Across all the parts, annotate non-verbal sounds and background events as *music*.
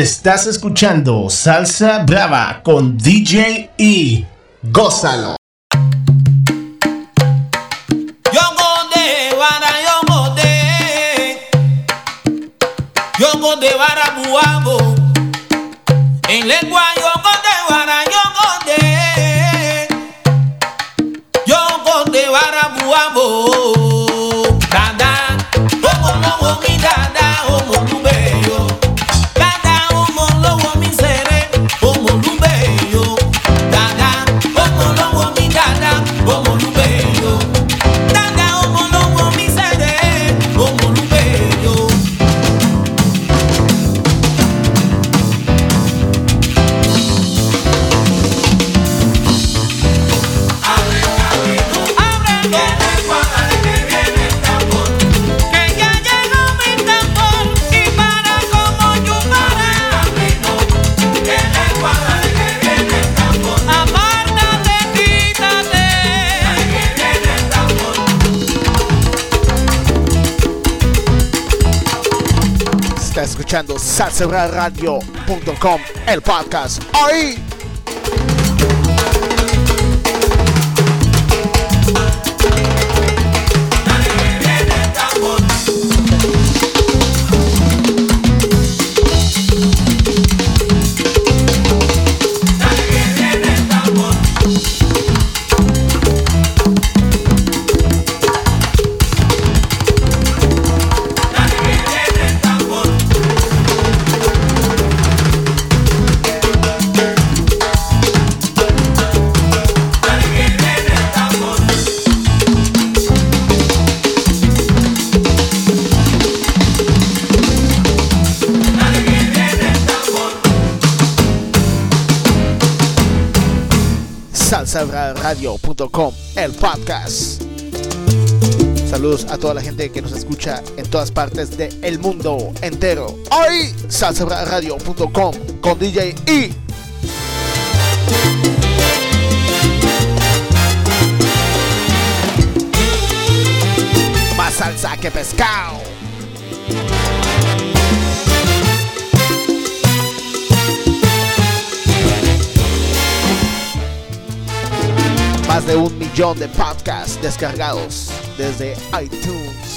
Estás escuchando Salsa Brava con DJ E. Gózalo. De En lengua de de Yongo de Barabuabo Dada, escuchando el podcast. salsabradio.com, el podcast. Saludos a toda la gente que nos escucha en todas partes del mundo entero. Hoy, salsabradio.com con DJ E. Más salsa que pescado. De un millón de podcasts descargados desde iTunes.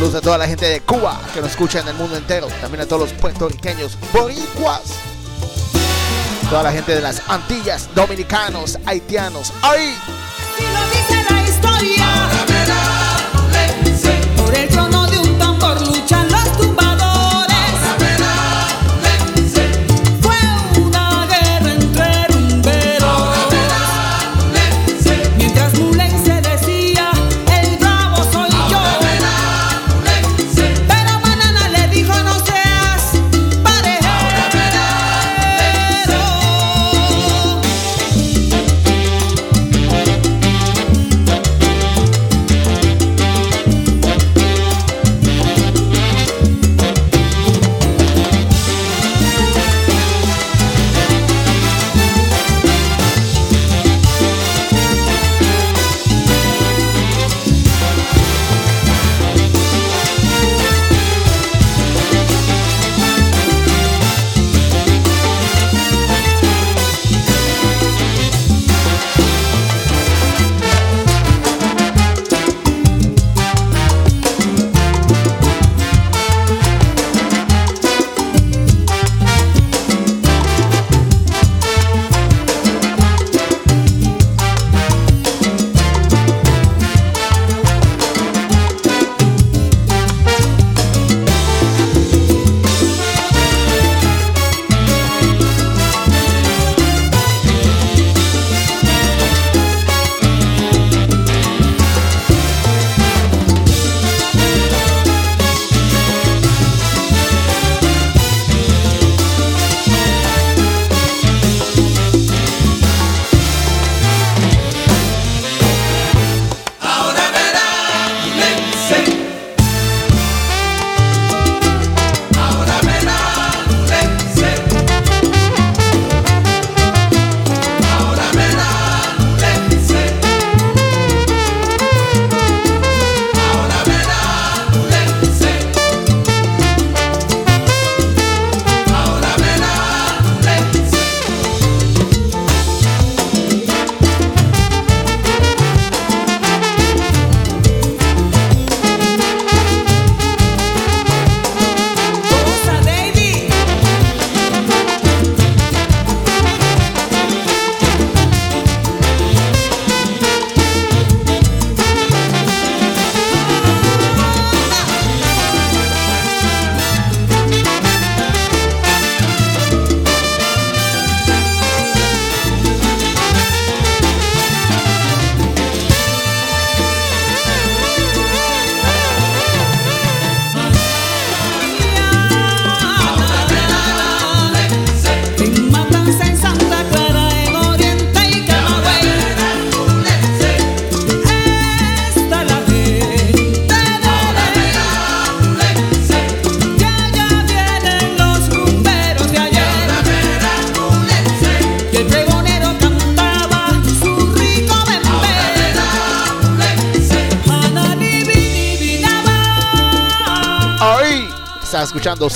Saludos a toda la gente de Cuba que nos escucha en el mundo entero. También a todos los puertorriqueños, boricuas. Toda la gente de las Antillas, dominicanos, haitianos. Hoy.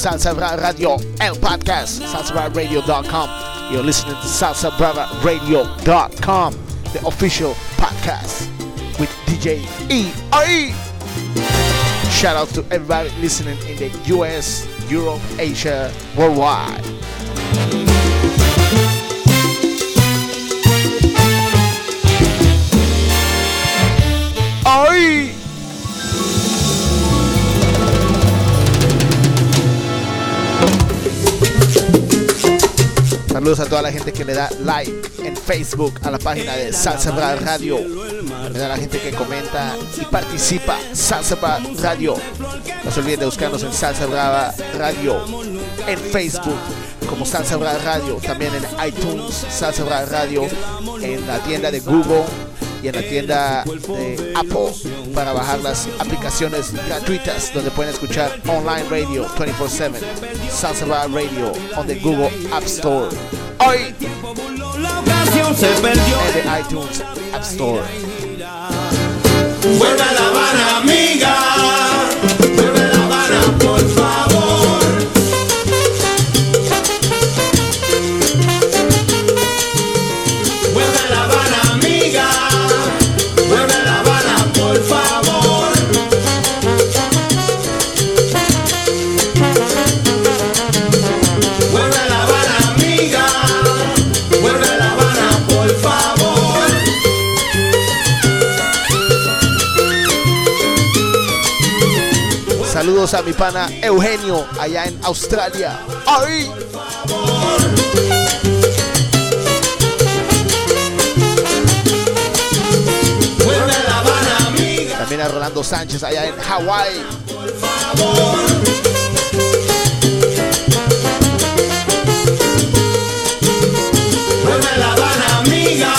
Salsa Radio, el podcast, salsabravaradio.com. You're listening to salsabravaradio.com, the official podcast with DJ E. Shout out to everybody listening in the US, Europe, Asia, worldwide. Saludos a toda la gente que le da like en Facebook a la página de Salsa Brava Radio. A la gente que comenta y participa. Salsa Brava Radio. No se olviden de buscarnos en Salsa Brava Radio en Facebook como Salsa Brava Radio. También en iTunes, Salsa Brava Radio. En la tienda de Google y en la tienda de Apple para bajar las aplicaciones gratuitas donde pueden escuchar online radio 24/7 Salsa Brava Radio on the Google App Store hoy en the iTunes App Store Vuelve a La Habana, amiga. A mi pana Eugenio allá en Australia ¡Ay! También a Rolando Sánchez allá en Hawái Vuelve La Habana, amiga.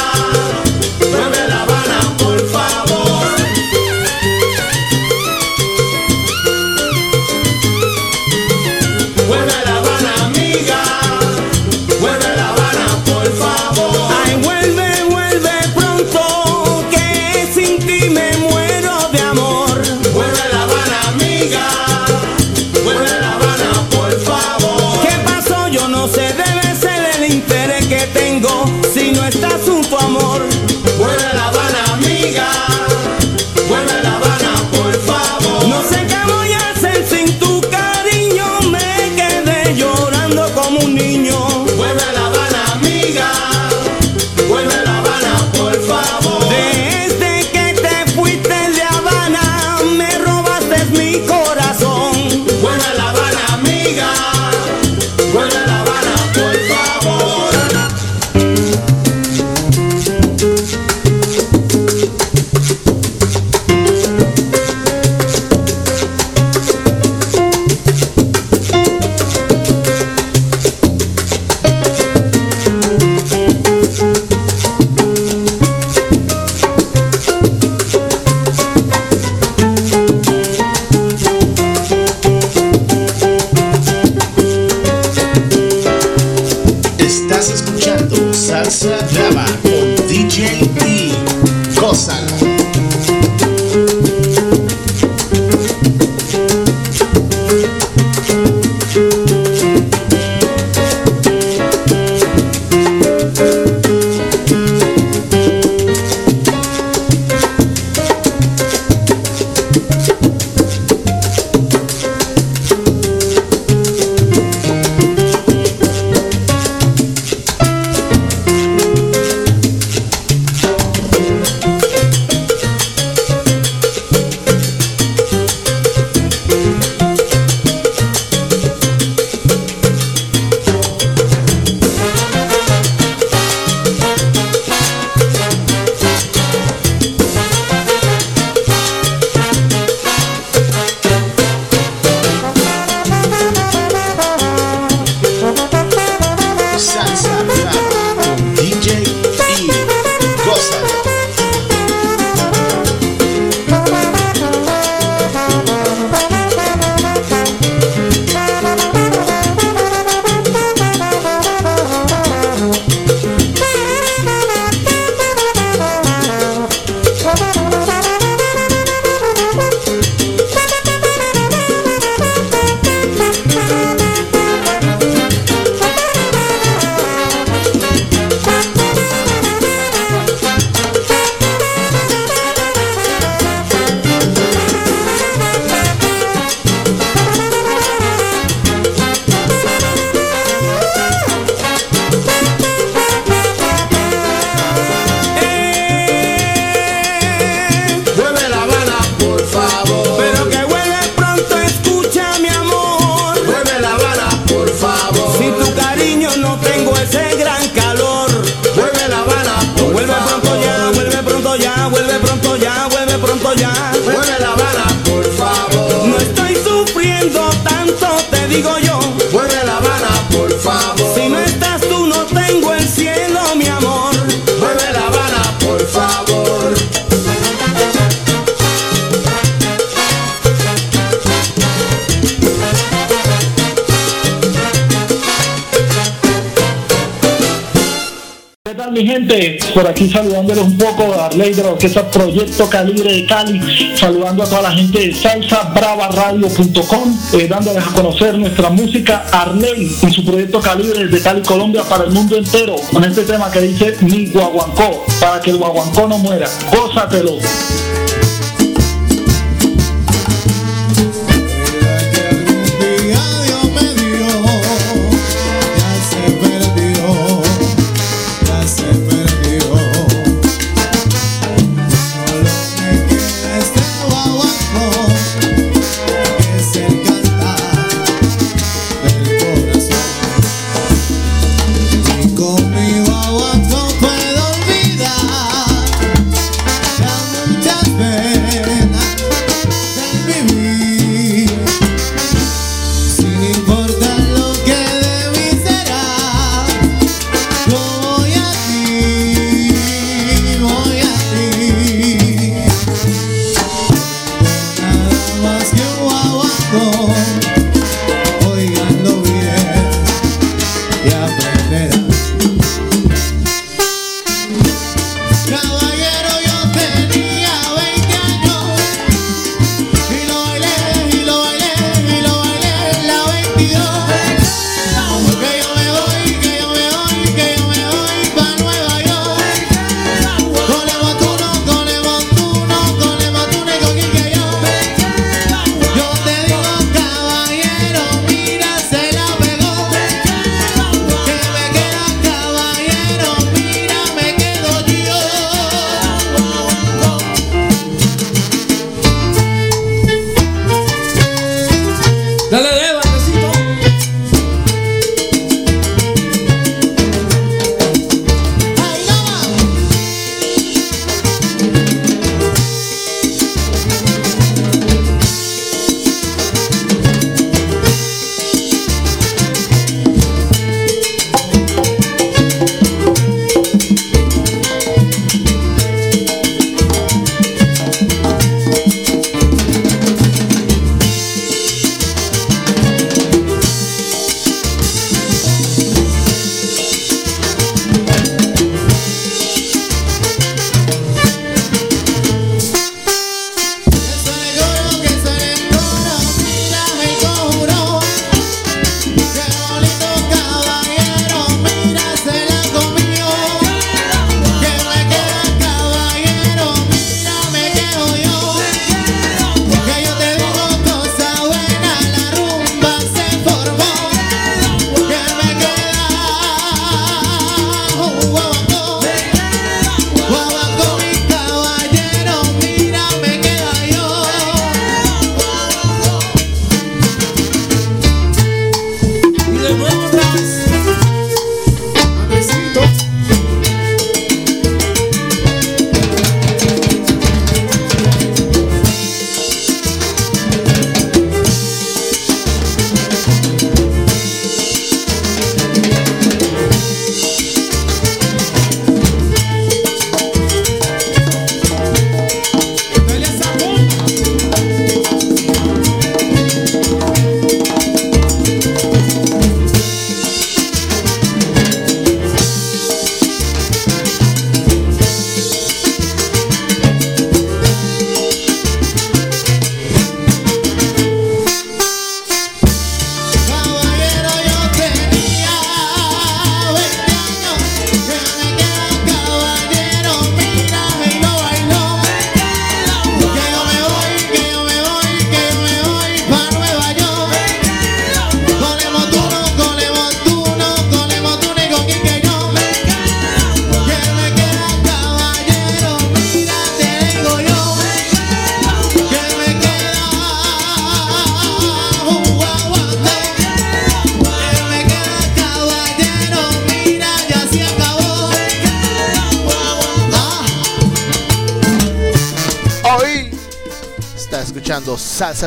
Por aquí saludándoles un poco a Arley de la Orquesta Proyecto Calibre de Cali, saludando a toda la gente de salsabravaradio.com, eh, dándoles a conocer nuestra música Arley y su proyecto Calibre desde Cali, Colombia, para el mundo entero, con este tema que dice Mi Guaguancó, para que el guaguancó no muera. Gózatelo.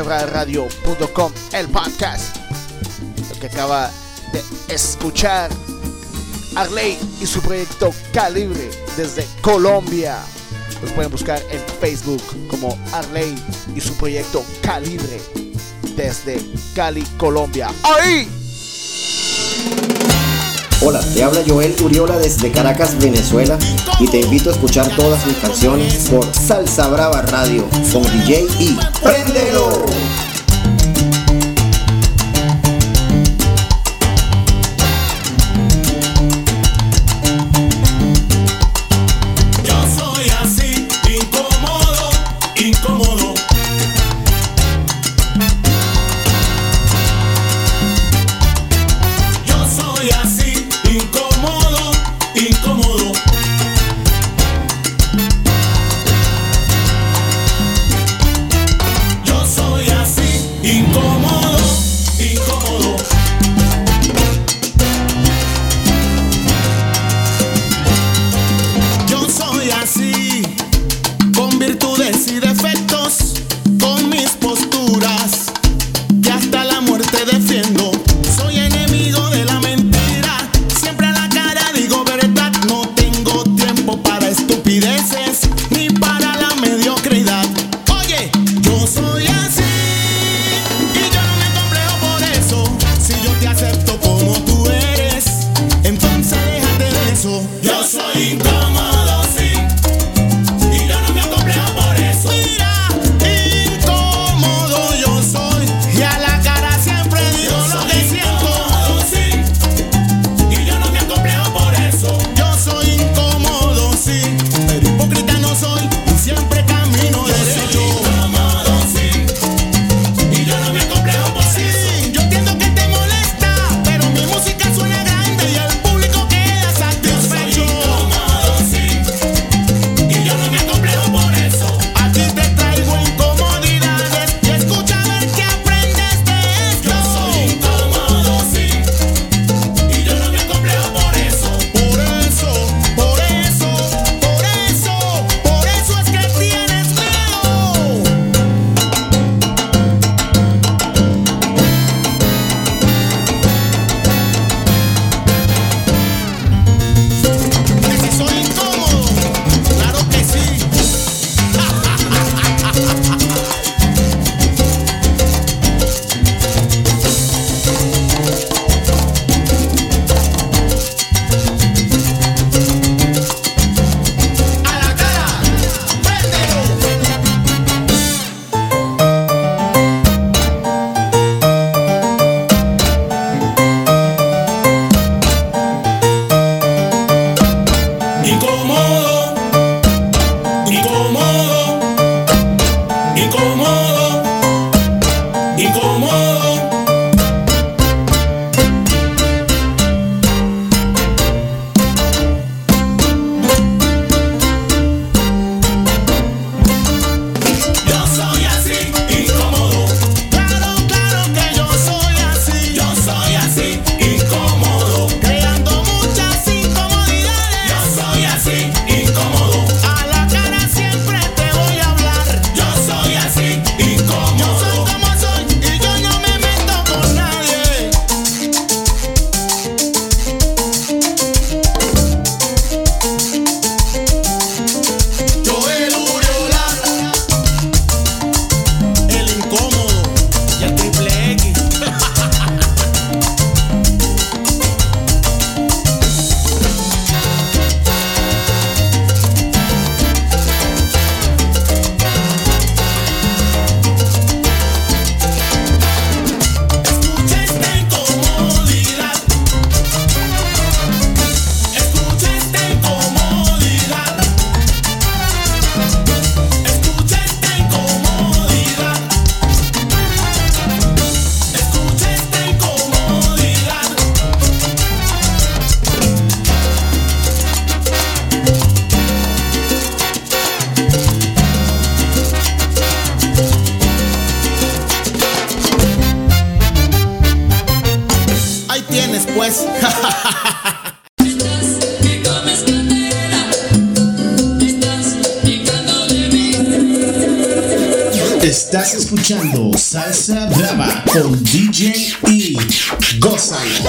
radio.com el podcast. Lo que acaba de escuchar Arley y su proyecto Calibre desde Colombia. Los pueden buscar en Facebook como Arley y su proyecto Calibre desde Cali, Colombia. ¡Ahí! Hola, te habla Joel Uriola desde Caracas, Venezuela y te invito a escuchar todas mis canciones por Salsa Brava Radio con DJ y ¡Préndelo! Essa DJ E. Gonzalez.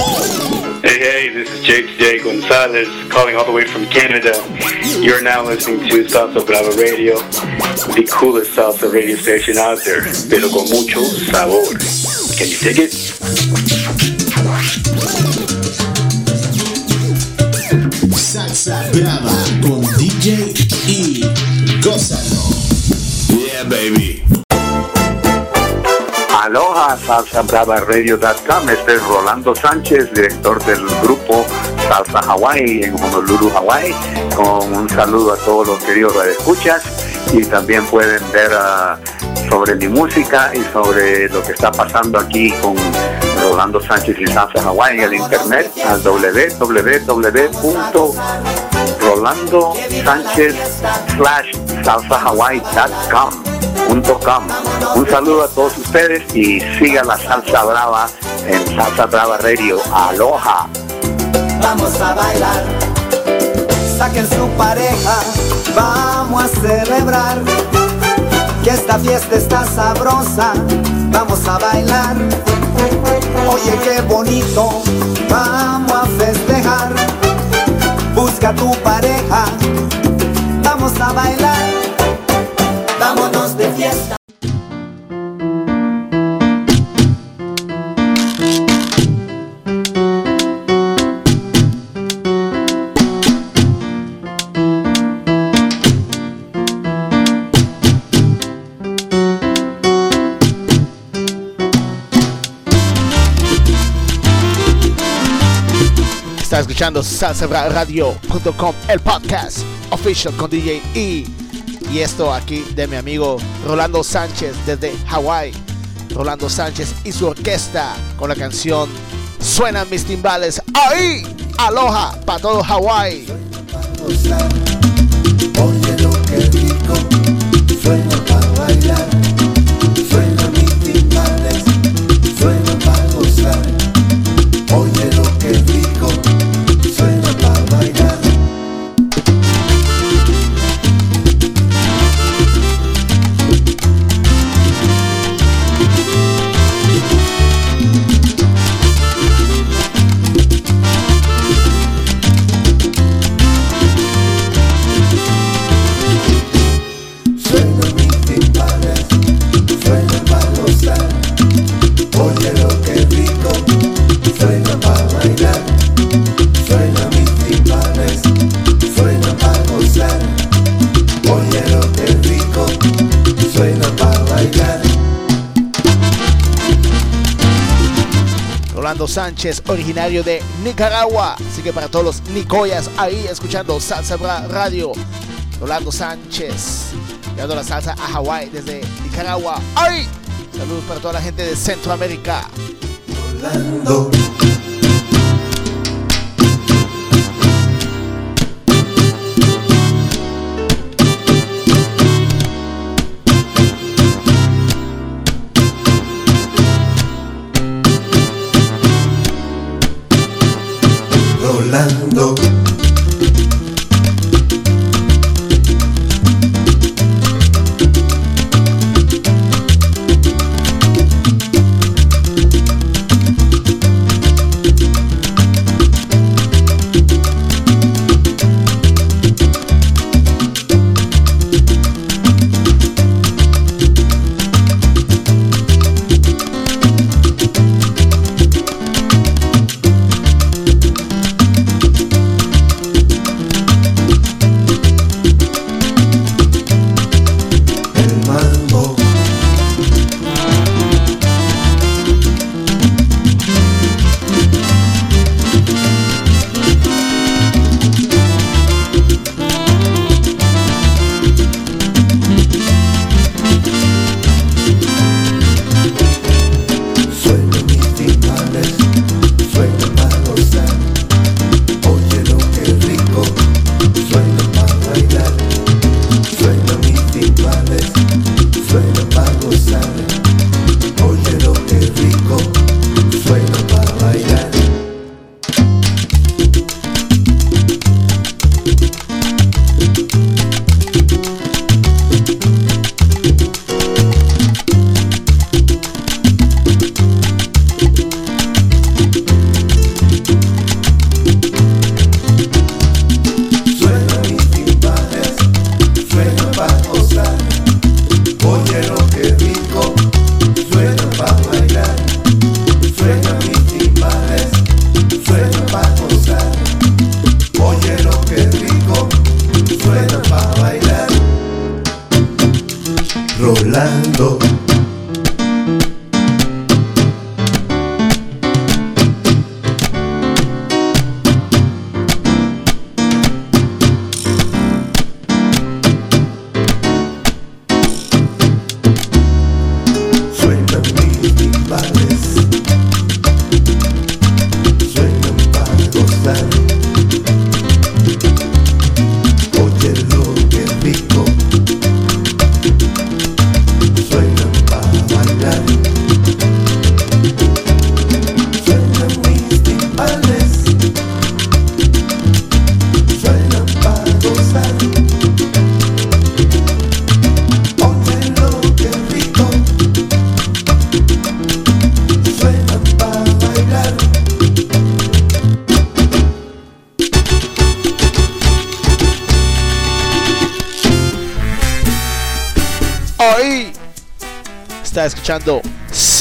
Hey, hey, this is Jake J. Gonzalez calling all the way from Canada. You're now listening to Salsa Brava Radio, the coolest salsa radio station out there. Pero con mucho sabor. Can you dig it? salsabrava.radio.com. Este es Rolando Sánchez, director del grupo Salsa Hawaii en Honolulu, Hawaii. Con un saludo a todos los queridos escuchas y también pueden ver ah, sobre mi música y sobre lo que está pasando aquí con Rolando Sánchez y Salsa Hawaii en el internet al www.rolandosánchez slash salsahawaii.com com. Un saludo a todos ustedes y siga la salsa brava en Salsa Brava Radio. Aloha. Vamos a bailar, saquen su pareja, vamos a celebrar que esta fiesta está sabrosa, vamos a bailar. Oye, qué bonito, vamos a festejar. Busca tu pareja, vamos a bailar, vámonos de fiesta. Escuchando salsaradio.com, el podcast official con DJ E. Y esto aquí de mi amigo Rolando Sánchez desde Hawái. Rolando Sánchez y su orquesta con la canción Suenan mis timbales. Ahí, aloha para todo Hawái. Sánchez, originario de Nicaragua. Así que para todos los Nicoyas ahí escuchando Salsa Radio. Rolando Sánchez, llevando la salsa a Hawái desde Nicaragua. ¡Ay! Saludos para toda la gente de Centroamérica.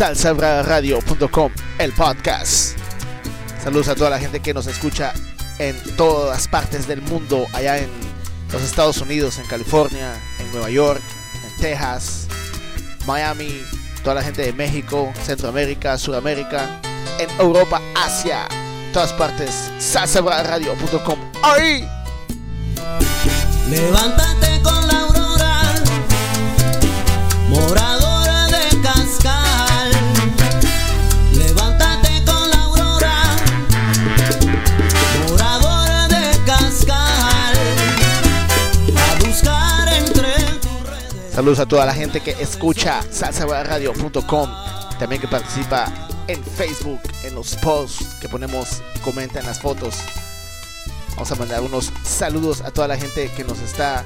salsabraradio.com, el podcast. Saludos a toda la gente que nos escucha en todas partes del mundo, allá en los Estados Unidos, en California, en Nueva York, en Texas, Miami, toda la gente de México, Centroamérica, Sudamérica, en Europa, Asia, todas partes, salsabraradio.com. ¡Ahí! Levántate con la aurora, moradora Saludos a toda la gente que escucha salsabraradio.com, también que participa en Facebook, en los posts que ponemos y comenta en las fotos. Vamos a mandar unos saludos a toda la gente que nos está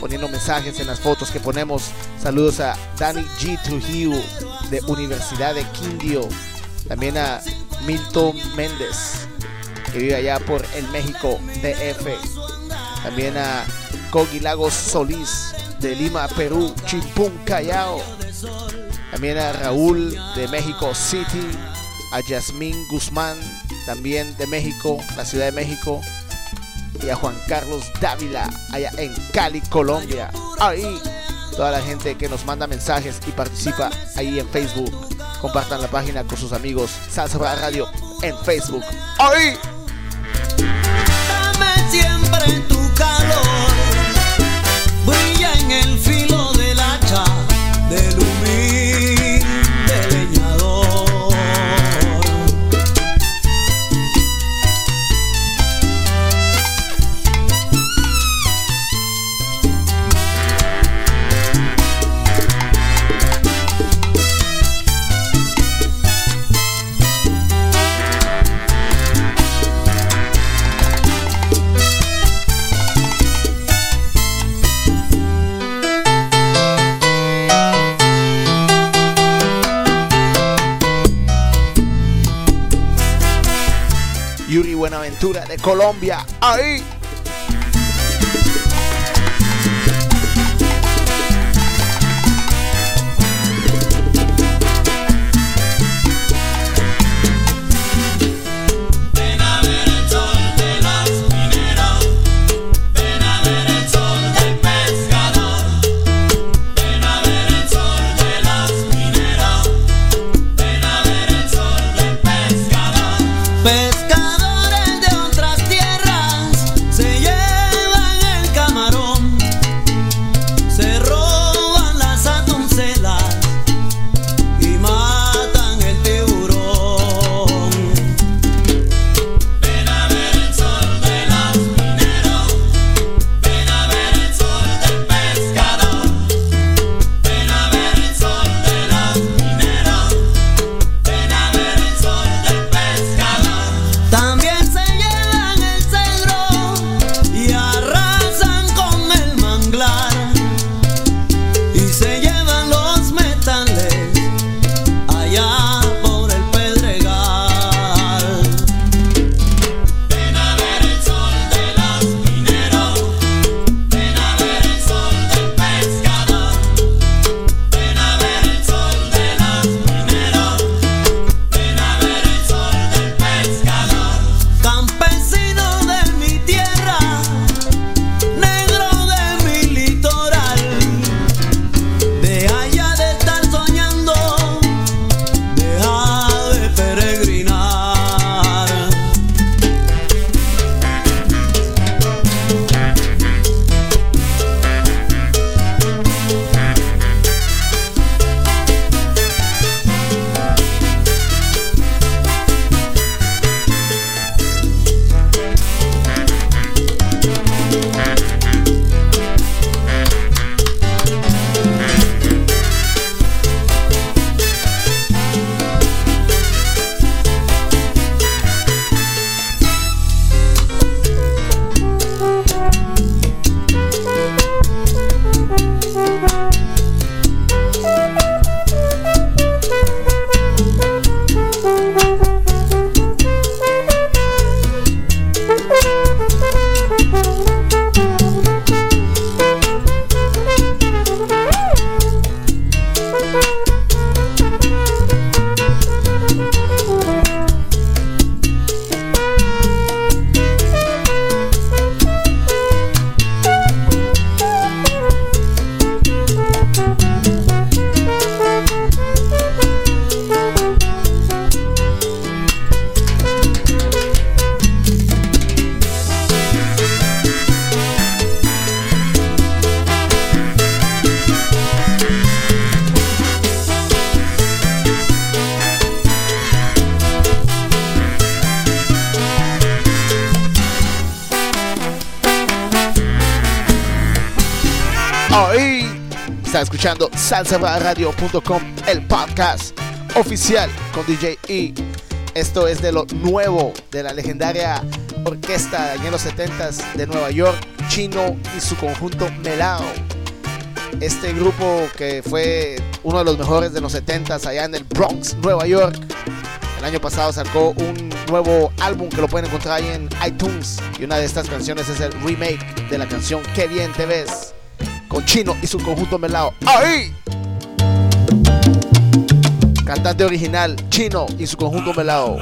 poniendo mensajes en las fotos que ponemos. Saludos a Danny G. Trujillo de Universidad de Quindio. También a Milton Méndez, que vive allá por el México DF. También a Cogi Lagos Solís de Lima, Perú, Chimpún, Callao. También a Raúl de México City. A Yasmín Guzmán, también de México, la Ciudad de México y a Juan Carlos Dávila allá en Cali, Colombia. Ahí toda la gente que nos manda mensajes y participa ahí en Facebook. Compartan la página con sus amigos Salsa Radio en Facebook. Ahí del Colombia. Ahí escuchando salsabradio.com, el podcast oficial con DJ E. Esto es de lo nuevo de la legendaria orquesta en los 70s de Nueva York, Chino y su conjunto Melao. Este grupo que fue uno de los mejores de los 70s allá en el Bronx, Nueva York. El año pasado sacó un nuevo álbum que lo pueden encontrar ahí en iTunes. Y una de estas canciones es el remake de la canción Qué bien te ves. Con Chino y su conjunto Melao. ¡Ahí! Cantante original Chino y su conjunto Melao.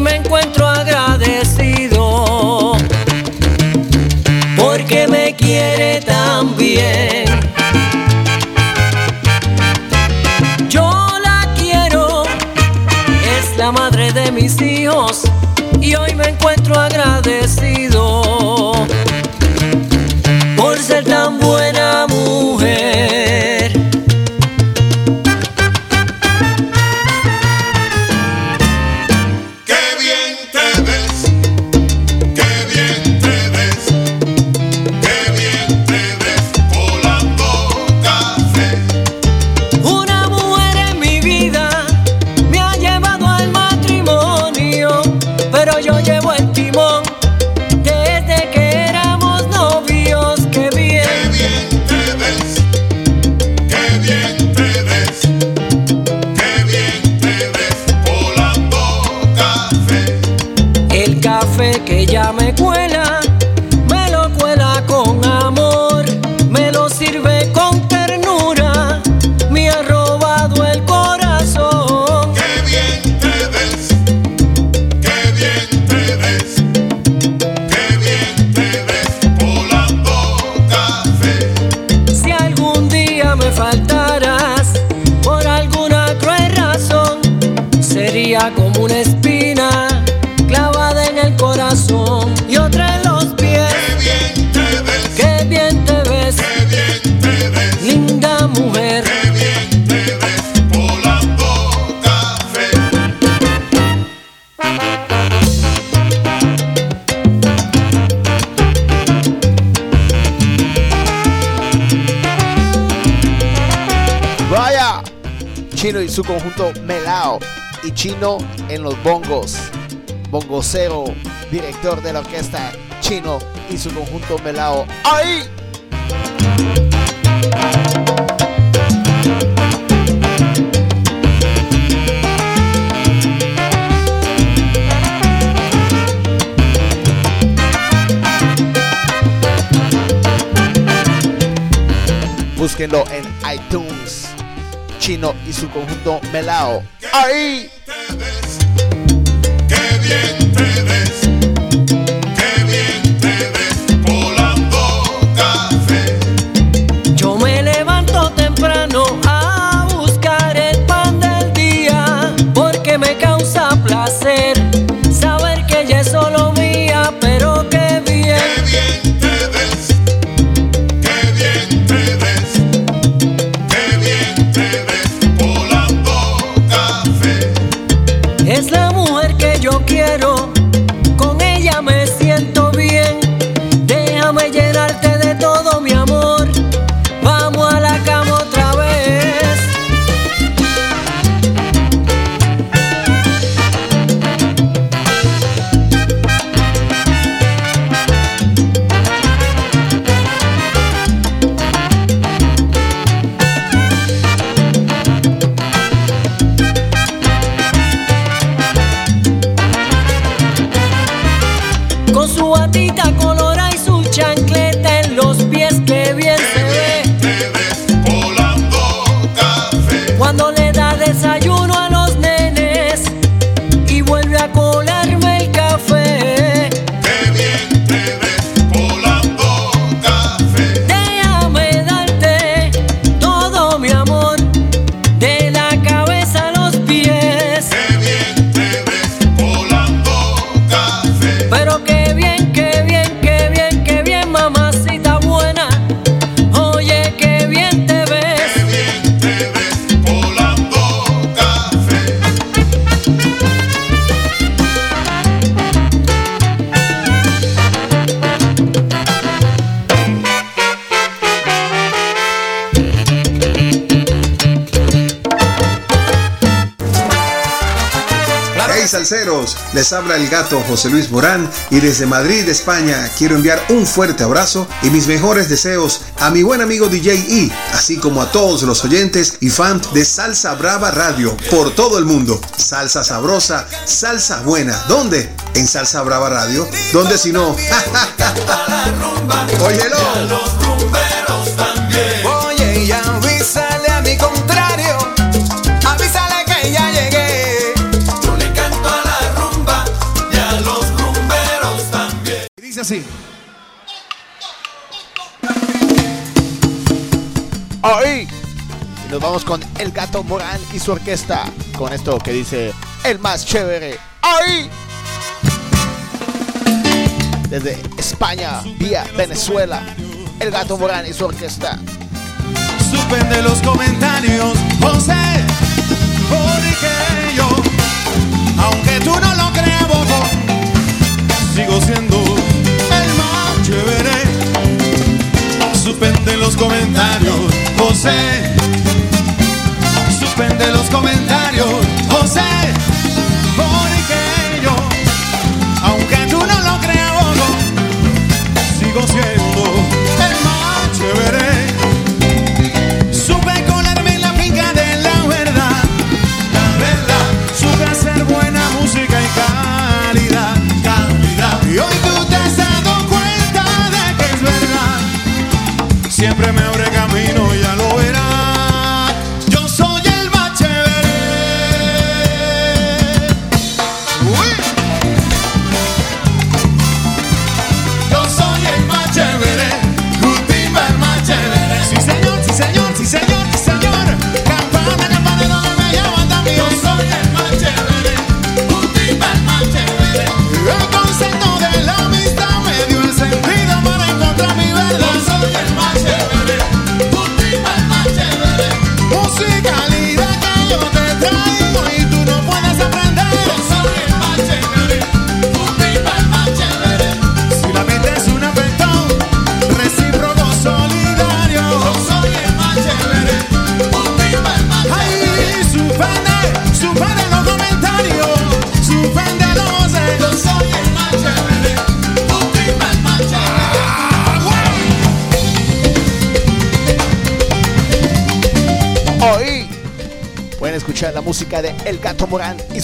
Me encuentro agradecido porque me quiere tan bien. Yo la quiero, es la madre de mis hijos y hoy me encuentro agradecido que ya me cuela, conjunto Melao y Chino en los bongos. Bongocero, director de la orquesta Chino y su conjunto Melao. ¡Ahí! Búsquenlo en. Chino y su conjunto Melao. ¡Ahí! qué bien habla el gato José Luis Morán y desde Madrid, España, quiero enviar un fuerte abrazo y mis mejores deseos a mi buen amigo DJ E, así como a todos los oyentes y fans de Salsa Brava Radio por todo el mundo. Salsa sabrosa, salsa buena. ¿Dónde? En Salsa Brava Radio. ¿Dónde si no? *laughs* ¡Óyelo! así. Y nos vamos con El Gato Morán y su orquesta. Con esto que dice el más chévere. Ahí. Desde España, vía Venezuela. El Gato Morán y su orquesta. Suspende los comentarios, José.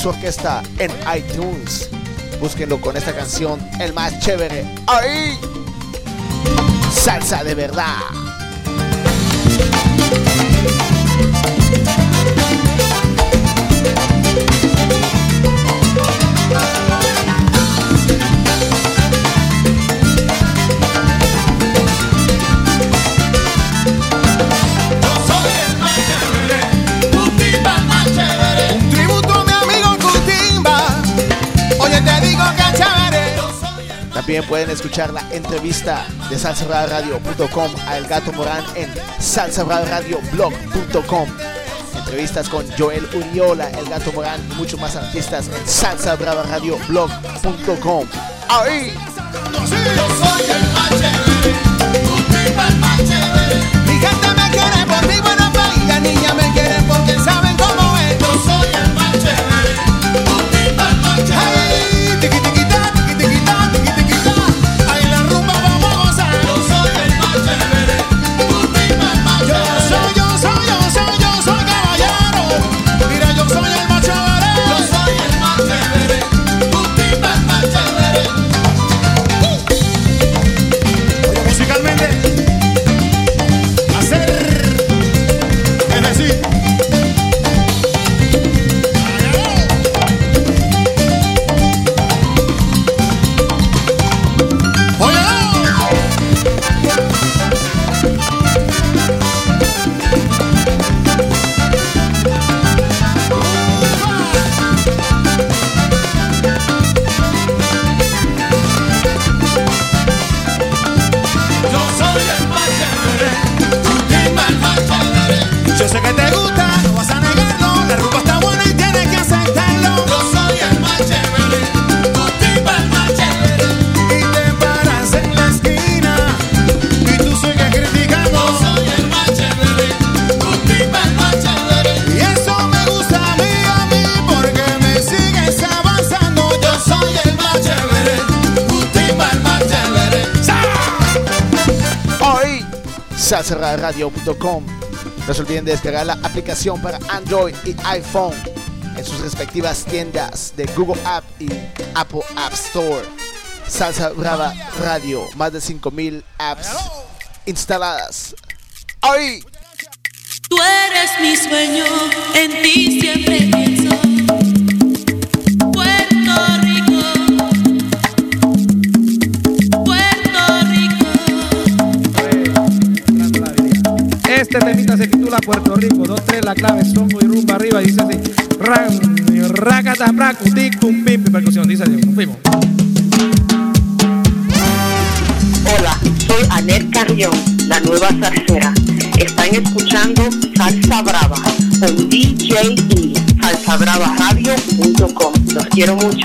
orquesta en iTunes. Búsquenlo con esta canción, el más chévere. ¡Ahí! Salsa de verdad. También pueden escuchar la entrevista de salsabradio.com a El Gato Morán en salsabradio.blog.com. Entrevistas con Joel Uriola, El Gato Morán y muchos más artistas en salsabradio.blog.com. ¡Ahí! Mi gente me quiere por mi niña salsaradio.com. No se olviden de descargar la aplicación para Android y iPhone en sus respectivas tiendas de Google App y Apple App Store. Salsa Brava Radio, más de 5000 apps instaladas. ¡Ay! Tú eres mi sueño, en ti siempre Puerto Rico. Dos, tres, la clave, songo y rumba arriba. Y dice así: Ran, racata, bracu, tic, pum, pim, percusión. Dice así: nos fuimos. Hola, soy Anet Carrión, la nueva salsera. Están escuchando Salsa Brava con DJ E, salsabravaradio.com. Los quiero mucho.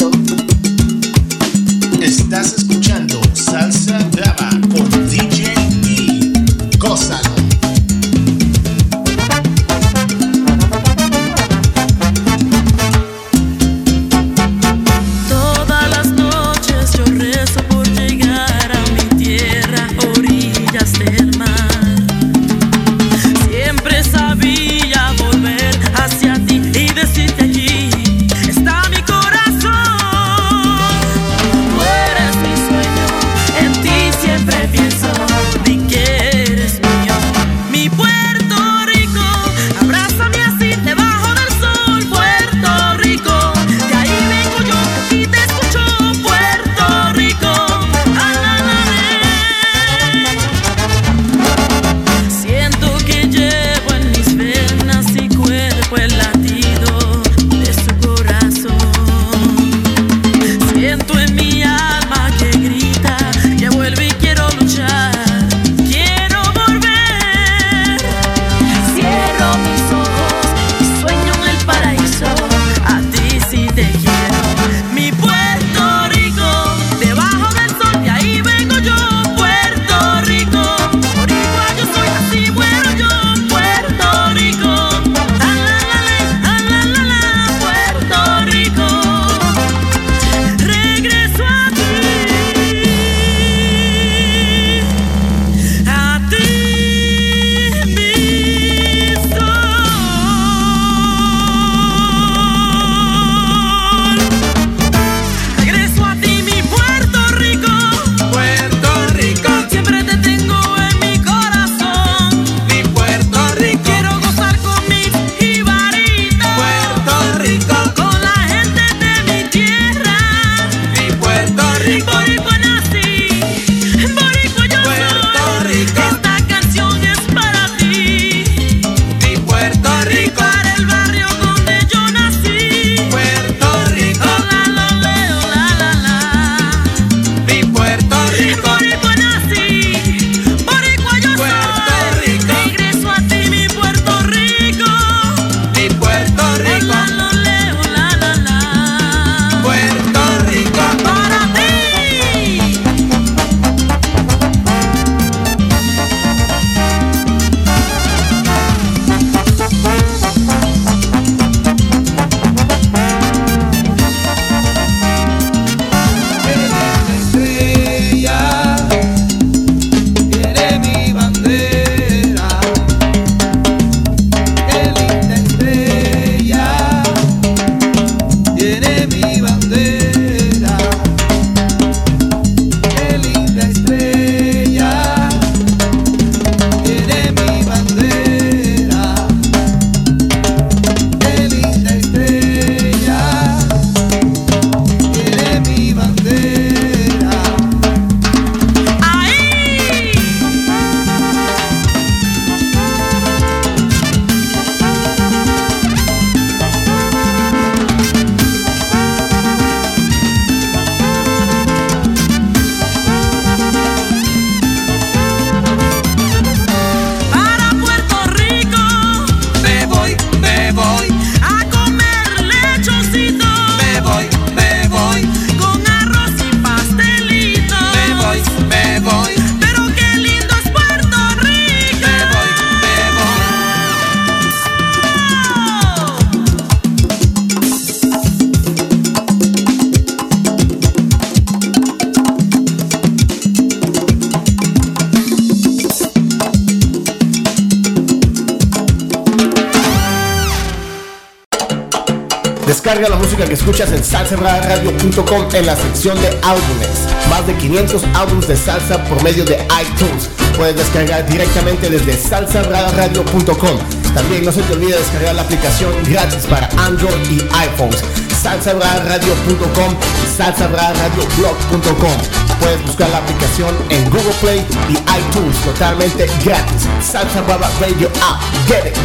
Descarga la música que escuchas en salsabradio.com en la sección de álbumes. Más de 500 álbumes de salsa por medio de iTunes. Puedes descargar directamente desde salsabradio.com. También no se te olvide descargar la aplicación gratis para Android y iPhones. salsabradio.com y salsabradio.blog.com. Puedes buscar la aplicación en Google Play y iTunes totalmente gratis. Salsa Brava Radio App. Get it.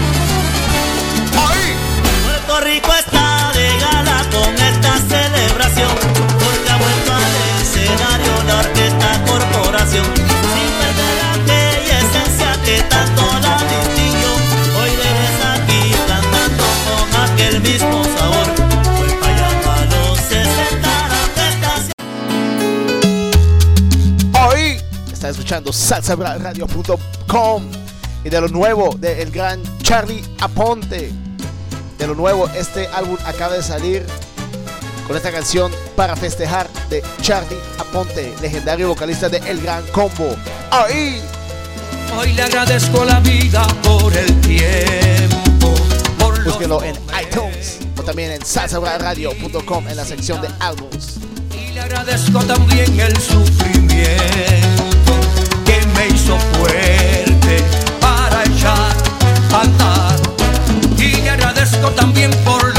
Puerto Rico está escuchando salsaradio.com y de lo nuevo del de gran Charlie Aponte. De lo nuevo, este álbum acaba de salir con esta canción para festejar de Charlie Aponte, legendario vocalista de El Gran Combo. ¡Ahí! Hoy le agradezco la vida por el tiempo. Por Búsquelo en iTunes o también en salsabradio.com en la sección de álbumes. Y le agradezco también el sufrimiento me hizo fuerte para echar a andar. Y le agradezco también por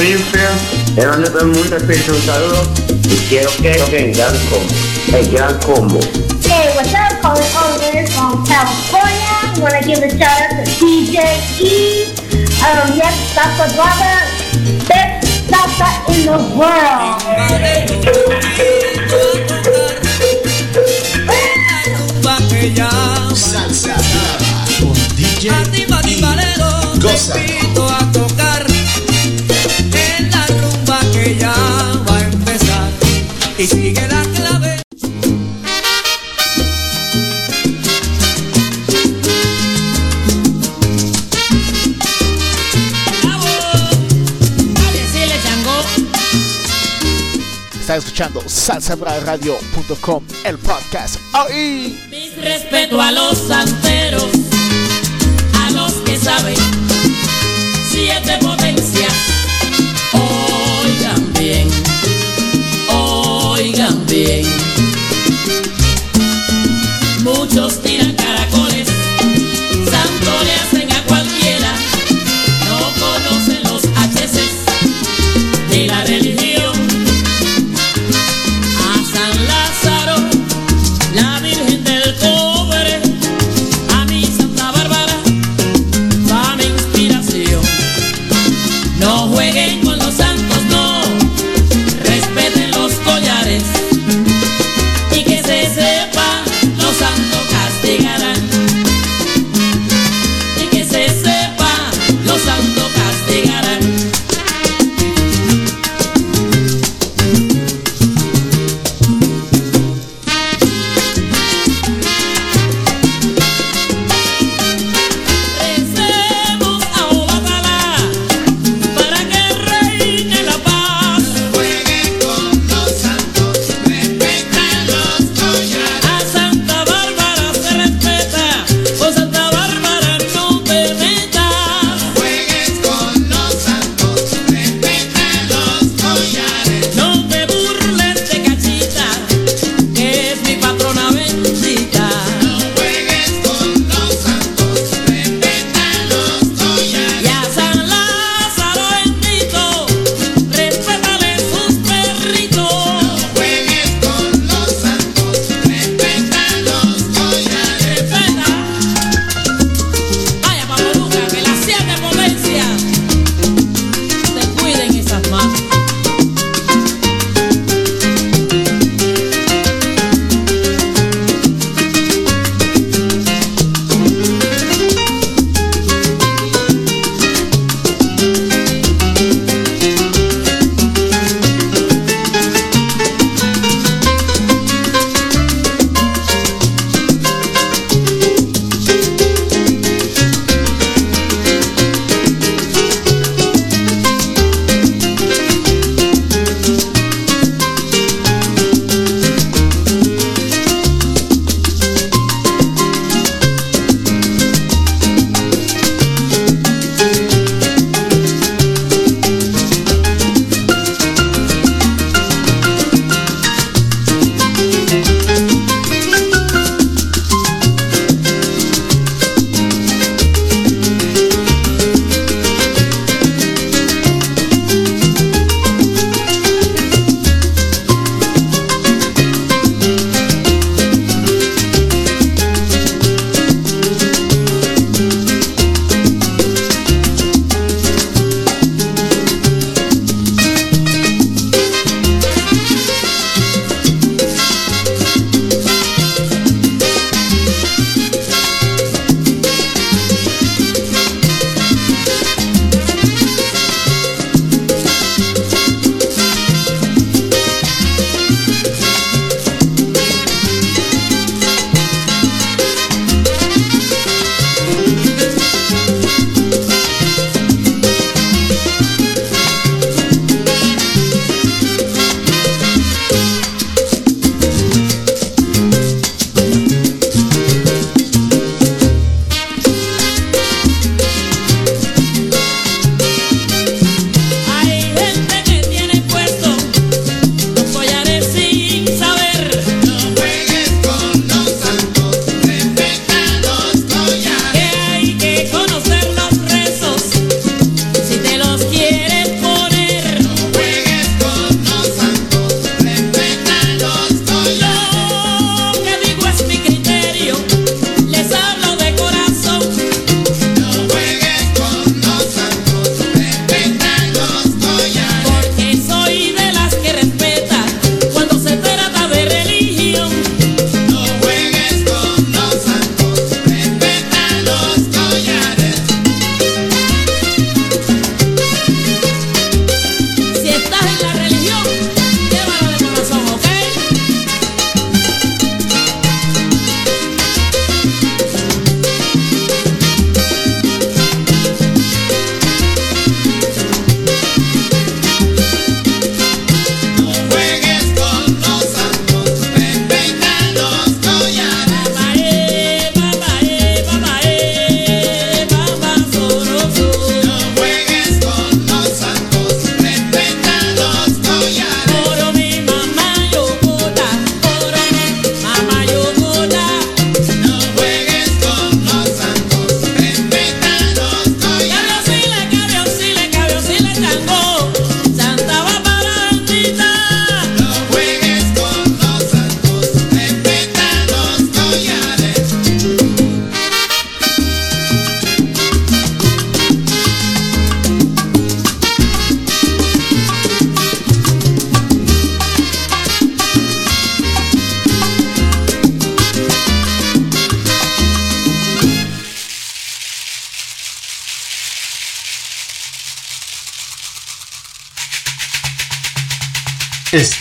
Springfield, es donde todo el mundo un saludo y quiero que toquen Gran Combo, el Gran Combo. Hey, what's up? Calling all from California. I want to give a shout out to DJ E. Um, yes, that's the brother. Best salsa in the world. Salsa con DJ Goza. Que ya va a empezar y sigue la clave. Está escuchando salsabraradio.com, el podcast. ¡Ay! Respeto a los santeros, a los que saben siete potencias. Bien.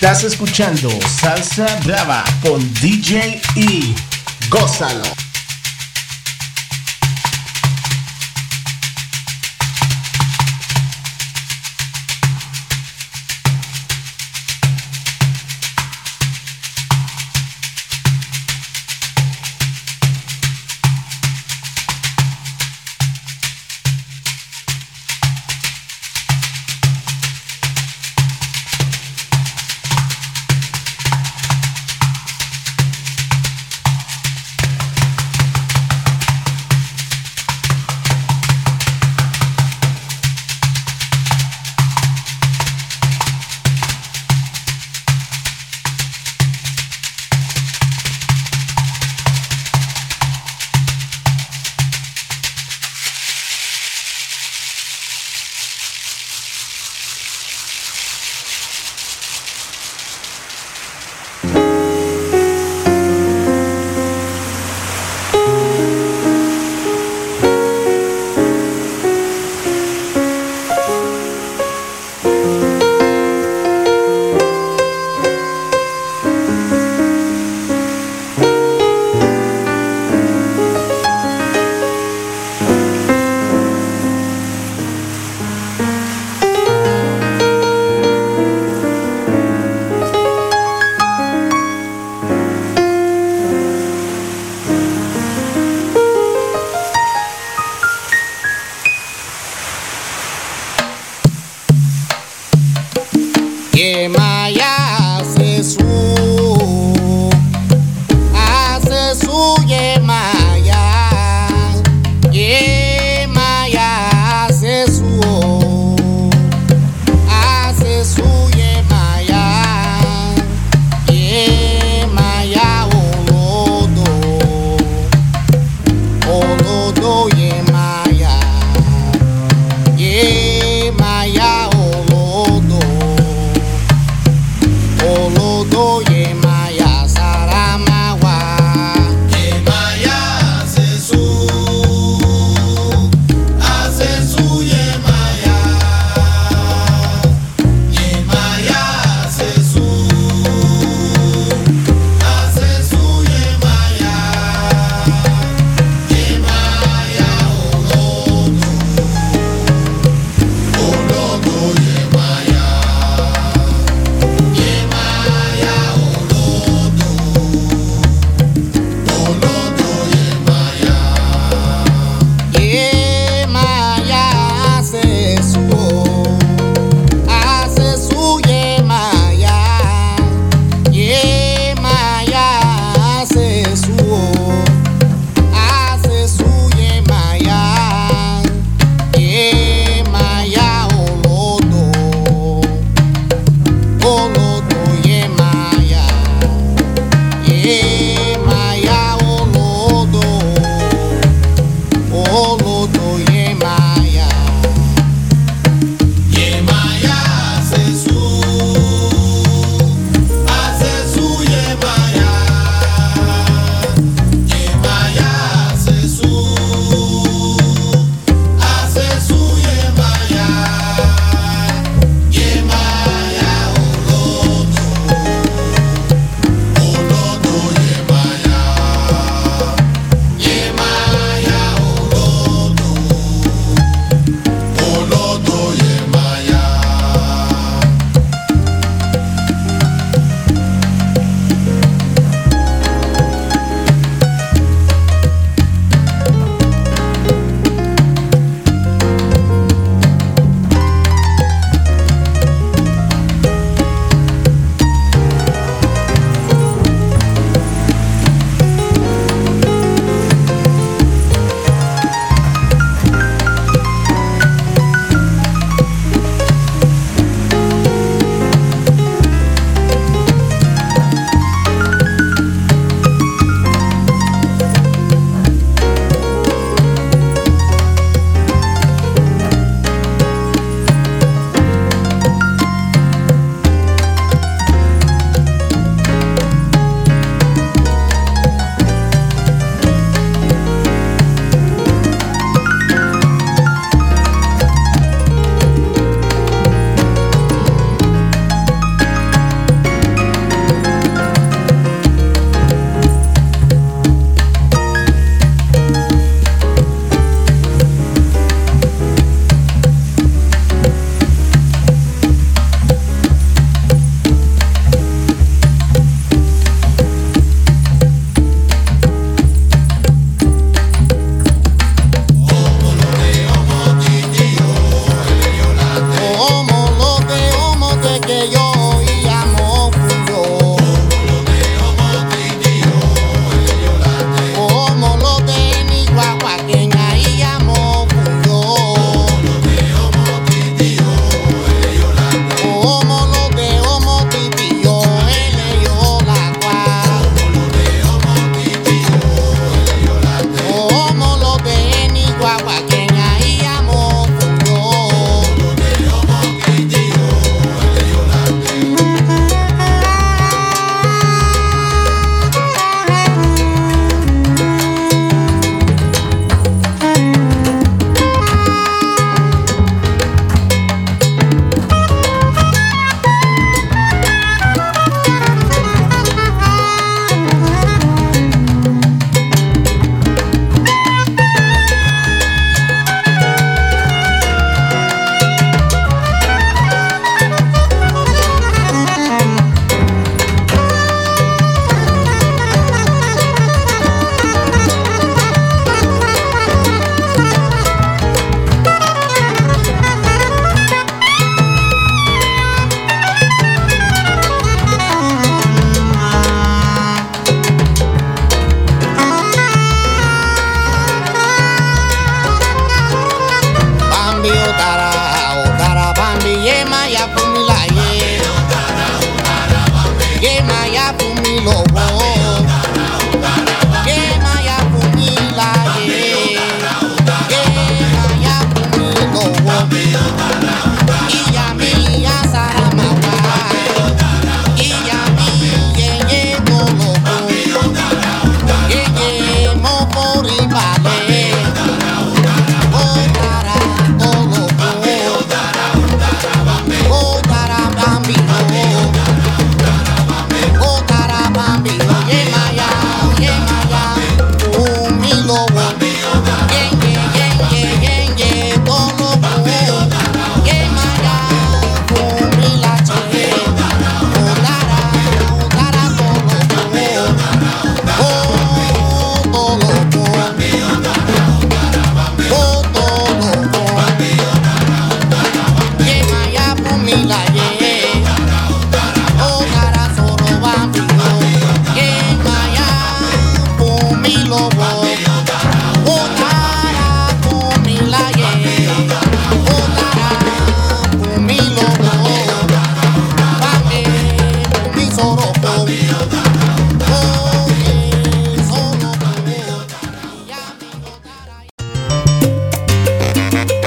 Estás escuchando Salsa Brava con DJ E. Gózalo.